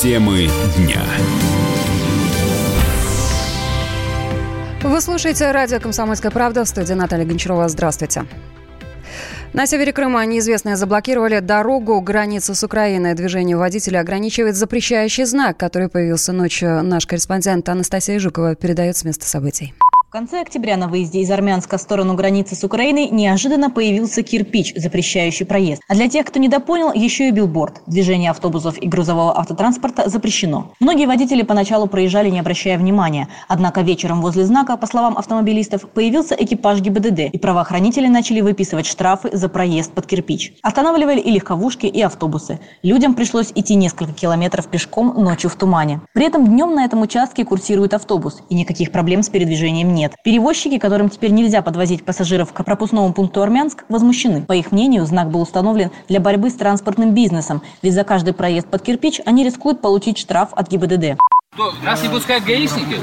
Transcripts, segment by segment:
Темы дня. Вы слушаете радио «Комсомольская правда» в студии Наталья Гончарова. Здравствуйте. На севере Крыма неизвестные заблокировали дорогу границы с Украиной. Движение водителя ограничивает запрещающий знак, который появился ночью. Наш корреспондент Анастасия Жукова передает с места событий. В конце октября на выезде из Армянска в сторону границы с Украиной неожиданно появился кирпич, запрещающий проезд. А для тех, кто недопонял, еще и билборд. Движение автобусов и грузового автотранспорта запрещено. Многие водители поначалу проезжали, не обращая внимания. Однако вечером возле знака, по словам автомобилистов, появился экипаж ГИБДД, и правоохранители начали выписывать штрафы за проезд под кирпич. Останавливали и легковушки, и автобусы. Людям пришлось идти несколько километров пешком ночью в тумане. При этом днем на этом участке курсирует автобус, и никаких проблем с передвижением нет нет. Перевозчики, которым теперь нельзя подвозить пассажиров к пропускному пункту Армянск, возмущены. По их мнению, знак был установлен для борьбы с транспортным бизнесом, ведь за каждый проезд под кирпич они рискуют получить штраф от ГИБДД. Нас не пускают гаишники?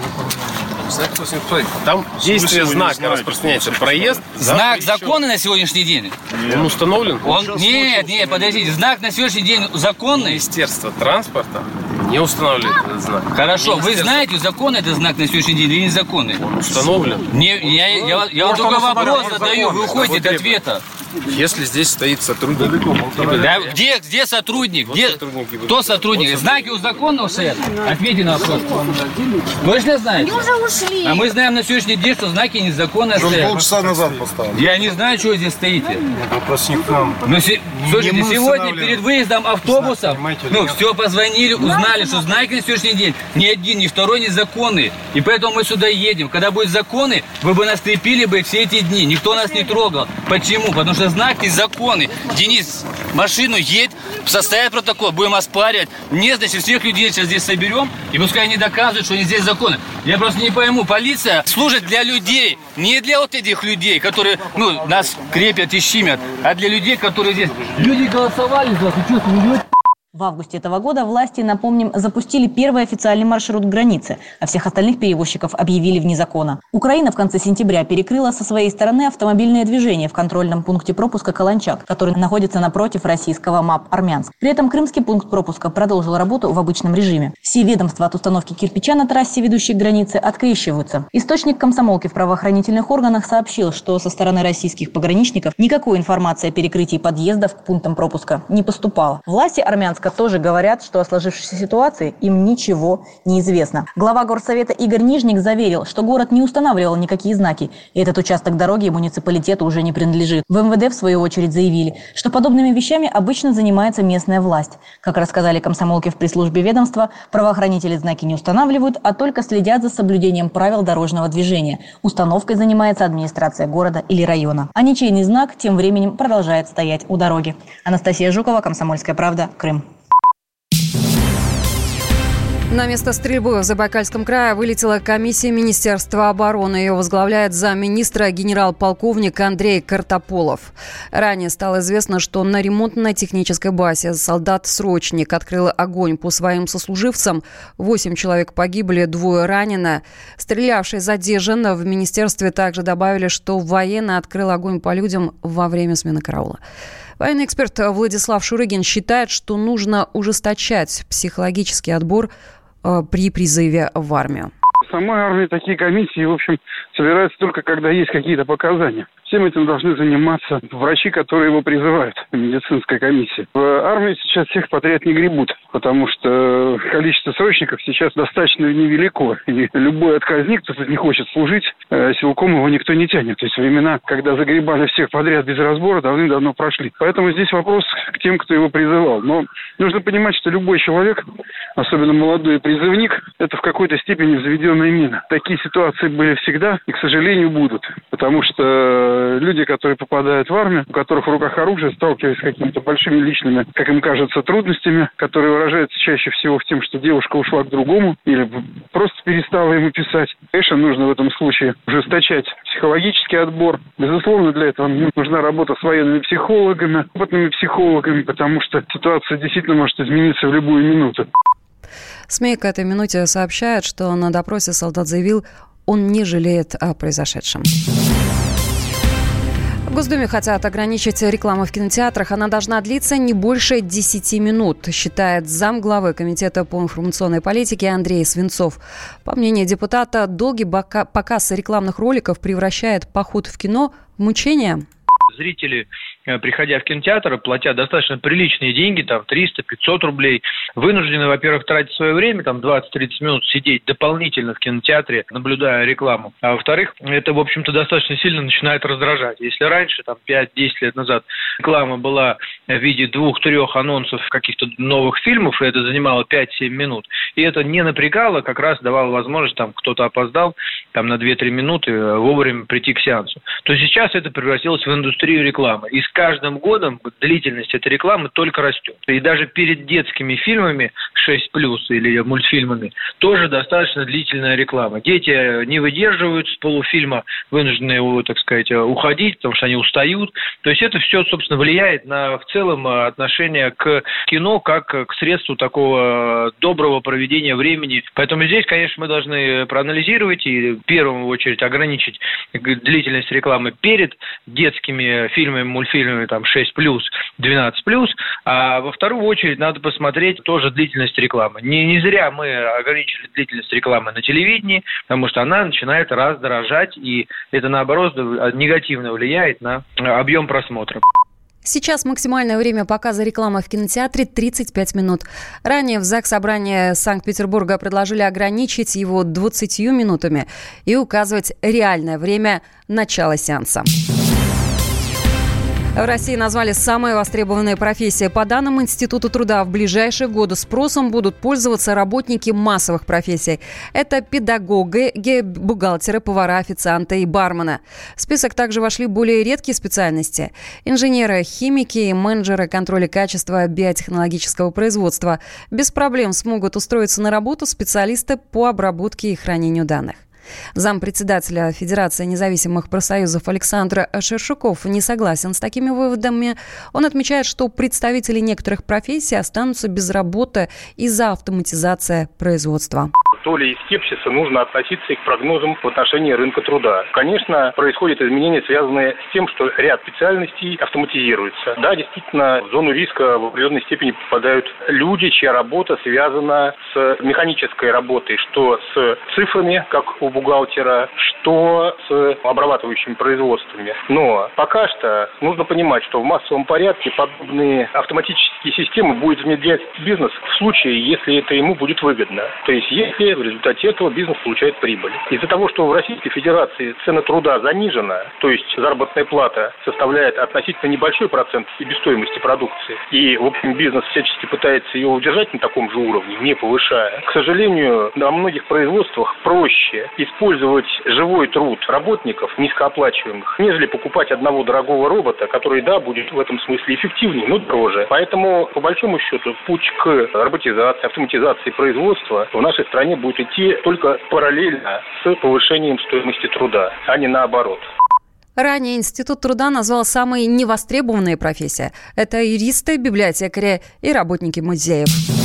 Там действие знака распространяется. Проезд. Знак законный на сегодняшний день? Он установлен? Он, нет, нет, подождите. Знак на сегодняшний день законный? Министерство транспорта не устанавливает этот знак. Хорошо, вы знаете, законный этот знак на сегодняшний день или незаконный? Он установлен. Не, я, я, я, я вам только вопрос задаю, вы уходите от ответа. Если здесь стоит сотрудник. Да, где, где сотрудник? Где, кто сотрудник? Знаки у законного стоят? Ответьте на вопрос. Точно знаете? Они уже ушли. А мы знаем на сегодняшний день, что знаки незаконные Он стоят. полчаса назад поставил. Я не знаю, что вы здесь стоите. Вопрос не к нам. Ну, се- слушайте, сегодня перед выездом автобуса, ну, все позвонили, узнали, что знаки на сегодняшний день ни один, ни второй незаконный. И поэтому мы сюда едем. Когда будут законы, вы бы нас крепили бы все эти дни. Никто нас не трогал. Почему? Потому что знаки законы. Денис, машину едь, составит протокол, будем оспаривать. Нет, значит, всех людей сейчас здесь соберем, и пускай они доказывают, что они здесь законы. Я просто не пойму, полиция служит для людей, не для вот этих людей, которые, ну, нас крепят и щимят, а для людей, которые здесь. Люди голосовали за вас, вы что? В августе этого года власти, напомним, запустили первый официальный маршрут к границе, а всех остальных перевозчиков объявили вне закона. Украина в конце сентября перекрыла со своей стороны автомобильное движение в контрольном пункте пропуска Каланчак, который находится напротив российского МАП Армянск. При этом крымский пункт пропуска продолжил работу в обычном режиме. Все ведомства от установки кирпича на трассе, ведущей к границе, открещиваются. Источник комсомолки в правоохранительных органах сообщил, что со стороны российских пограничников никакой информации о перекрытии подъездов к пунктам пропуска не поступало. Власти Армянска тоже говорят, что о сложившейся ситуации им ничего не известно. Глава горсовета Игорь Нижник заверил, что город не устанавливал никакие знаки, и этот участок дороги муниципалитету уже не принадлежит. В МВД, в свою очередь, заявили, что подобными вещами обычно занимается местная власть. Как рассказали комсомолки в пресс-службе ведомства, правоохранители знаки не устанавливают, а только следят за соблюдением правил дорожного движения. Установкой занимается администрация города или района. А ничейный знак тем временем продолжает стоять у дороги. Анастасия Жукова, Комсомольская правда, Крым. На место стрельбы в Забайкальском крае вылетела комиссия Министерства обороны. Ее возглавляет замминистра генерал-полковник Андрей Картополов. Ранее стало известно, что на ремонтно-технической базе солдат-срочник открыл огонь по своим сослуживцам. Восемь человек погибли, двое ранено. Стрелявший задержан. В министерстве также добавили, что военный открыл огонь по людям во время смены караула. Военный эксперт Владислав Шурыгин считает, что нужно ужесточать психологический отбор э, при призыве в армию. В самой армии такие комиссии, в общем, собираются только когда есть какие-то показания. Всем этим должны заниматься врачи, которые его призывают, медицинская комиссия. В армии сейчас всех подряд не гребут, потому что количество срочников сейчас достаточно невелико. И любой отказник, кто не хочет служить, э, силком его никто не тянет. То есть времена, когда загребали всех подряд без разбора, давным-давно прошли. Поэтому здесь вопрос к тем, кто его призывал. Но нужно понимать, что любой человек, особенно молодой призывник, это в какой-то степени заведенная мина. Такие ситуации были всегда и, к сожалению, будут. Потому что люди, которые попадают в армию, у которых в руках оружие, сталкиваются с какими-то большими личными, как им кажется, трудностями, которые выражаются чаще всего в том, что девушка ушла к другому или просто перестала ему писать. Конечно, нужно в этом случае ужесточать психологический отбор. Безусловно, для этого нужна работа с военными психологами, опытными психологами, потому что ситуация действительно может измениться в любую минуту. СМИ к этой минуте сообщают, что на допросе солдат заявил, он не жалеет о произошедшем. Госдуме хотят ограничить рекламу в кинотеатрах. Она должна длиться не больше 10 минут, считает замглавы Комитета по информационной политике Андрей Свинцов. По мнению депутата, долгий показ рекламных роликов превращает поход в кино в мучение зрители, э, приходя в кинотеатр, платя достаточно приличные деньги, там 300-500 рублей, вынуждены, во-первых, тратить свое время, там 20-30 минут сидеть дополнительно в кинотеатре, наблюдая рекламу. А во-вторых, это, в общем-то, достаточно сильно начинает раздражать. Если раньше, там 5-10 лет назад, реклама была в виде двух-трех анонсов каких-то новых фильмов, и это занимало 5-7 минут, и это не напрягало, как раз давало возможность, там кто-то опоздал, там на 2-3 минуты э, вовремя прийти к сеансу, то сейчас это превратилось в индустрию индустрию рекламы. И с каждым годом длительность этой рекламы только растет. И даже перед детскими фильмами 6 плюс или мультфильмами тоже достаточно длительная реклама. Дети не выдерживают с полуфильма, вынуждены, так сказать, уходить, потому что они устают. То есть это все, собственно, влияет на в целом отношение к кино как к средству такого доброго проведения времени. Поэтому здесь, конечно, мы должны проанализировать и в первую очередь ограничить длительность рекламы перед детскими фильмами, мультфильмами там 6 плюс, 12 плюс, а во вторую очередь надо посмотреть тоже длительность рекламы. Не, не зря мы ограничили длительность рекламы на телевидении, потому что она начинает раздражать, и это наоборот негативно влияет на объем просмотра. Сейчас максимальное время показа рекламы в кинотеатре 35 минут. Ранее в ЗАГС собрания Санкт-Петербурга предложили ограничить его 20 минутами и указывать реальное время начала сеанса. В России назвали самые востребованные профессии. По данным Института труда, в ближайшие годы спросом будут пользоваться работники массовых профессий. Это педагоги, бухгалтеры, повара, официанты и бармены. В список также вошли более редкие специальности. Инженеры, химики менеджеры контроля качества биотехнологического производства. Без проблем смогут устроиться на работу специалисты по обработке и хранению данных. Зампредседателя Федерации независимых профсоюзов Александр Шершуков не согласен с такими выводами. Он отмечает, что представители некоторых профессий останутся без работы из-за автоматизации производства долей скепсиса нужно относиться и к прогнозам в отношении рынка труда. Конечно, происходят изменения, связанные с тем, что ряд специальностей автоматизируется. Да, действительно, в зону риска в определенной степени попадают люди, чья работа связана с механической работой, что с цифрами, как у бухгалтера, что с обрабатывающими производствами. Но пока что нужно понимать, что в массовом порядке подобные автоматические системы будет внедрять бизнес в случае, если это ему будет выгодно. То есть если в результате этого бизнес получает прибыль. Из-за того, что в Российской Федерации цена труда занижена, то есть заработная плата составляет относительно небольшой процент себестоимости продукции, и, в общем, бизнес всячески пытается ее удержать на таком же уровне, не повышая, к сожалению, на многих производствах проще использовать живой труд работников низкооплачиваемых, нежели покупать одного дорогого робота, который, да, будет в этом смысле эффективнее, но дороже. Поэтому, по большому счету, путь к роботизации, автоматизации производства в нашей стране будет идти только параллельно с повышением стоимости труда, а не наоборот. Ранее Институт труда назвал самые невостребованные профессии. Это юристы, библиотекари и работники музеев.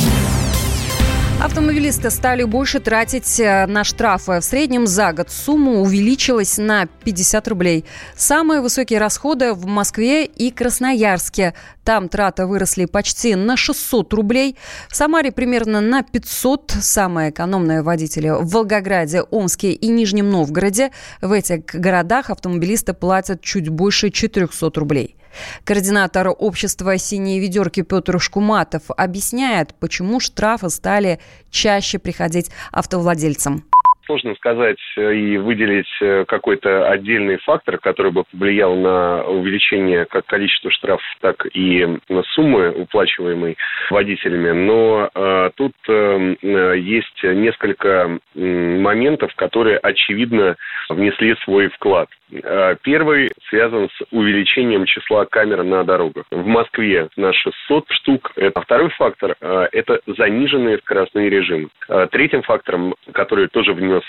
Автомобилисты стали больше тратить э, на штрафы. В среднем за год сумма увеличилась на 50 рублей. Самые высокие расходы в Москве и Красноярске. Там траты выросли почти на 600 рублей. В Самаре примерно на 500. Самые экономные водители в Волгограде, Омске и Нижнем Новгороде. В этих городах автомобилисты платят чуть больше 400 рублей. Координатор общества «Синие ведерки» Петр Шкуматов объясняет, почему штрафы стали чаще приходить автовладельцам сложно сказать э, и выделить э, какой-то отдельный фактор, который бы повлиял на увеличение как количества штрафов, так и на суммы, уплачиваемой водителями. Но э, тут э, есть несколько моментов, которые, очевидно, внесли свой вклад. Э, первый связан с увеличением числа камер на дорогах. В Москве на 600 штук. Это второй фактор э, – это заниженные скоростные режимы. Э, третьим фактором, который тоже внес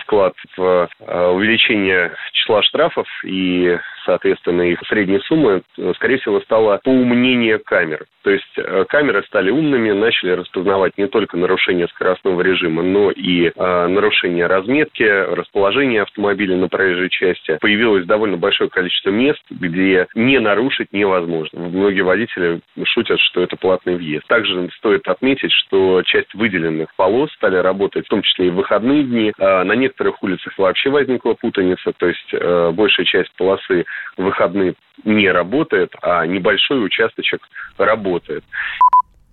вклад в увеличение числа штрафов и соответственно, их средней суммы, скорее всего, стало поумнение камер. То есть э, камеры стали умными, начали распознавать не только нарушение скоростного режима, но и э, нарушение разметки, расположения автомобиля на проезжей части. Появилось довольно большое количество мест, где не нарушить невозможно. Многие водители шутят, что это платный въезд. Также стоит отметить, что часть выделенных полос стали работать, в том числе и в выходные дни. А на некоторых улицах вообще возникла путаница, то есть э, большая часть полосы выходные не работает, а небольшой участочек работает.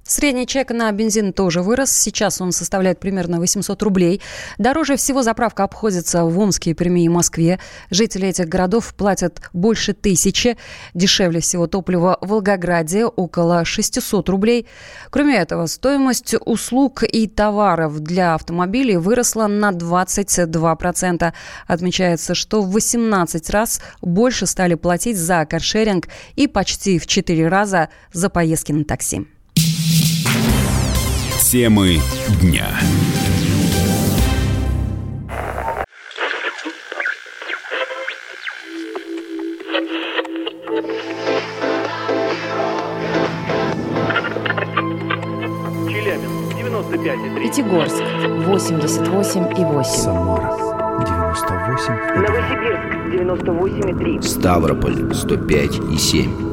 Средний чек на бензин тоже вырос. Сейчас он составляет примерно 800 рублей. Дороже всего заправка обходится в Омске, Перми и Москве. Жители этих городов платят больше тысячи. Дешевле всего топливо в Волгограде около 600 рублей. Кроме этого, стоимость услуг и товаров для автомобилей выросла на 22%. Отмечается, что в 18 раз больше стали платить за каршеринг и почти в 4 раза за поездки на такси. Темы дня. Челябинск 95,3. Пятигорск 88,8. Самара 98. Новосибирск 98,3. Ставрополь 105,7.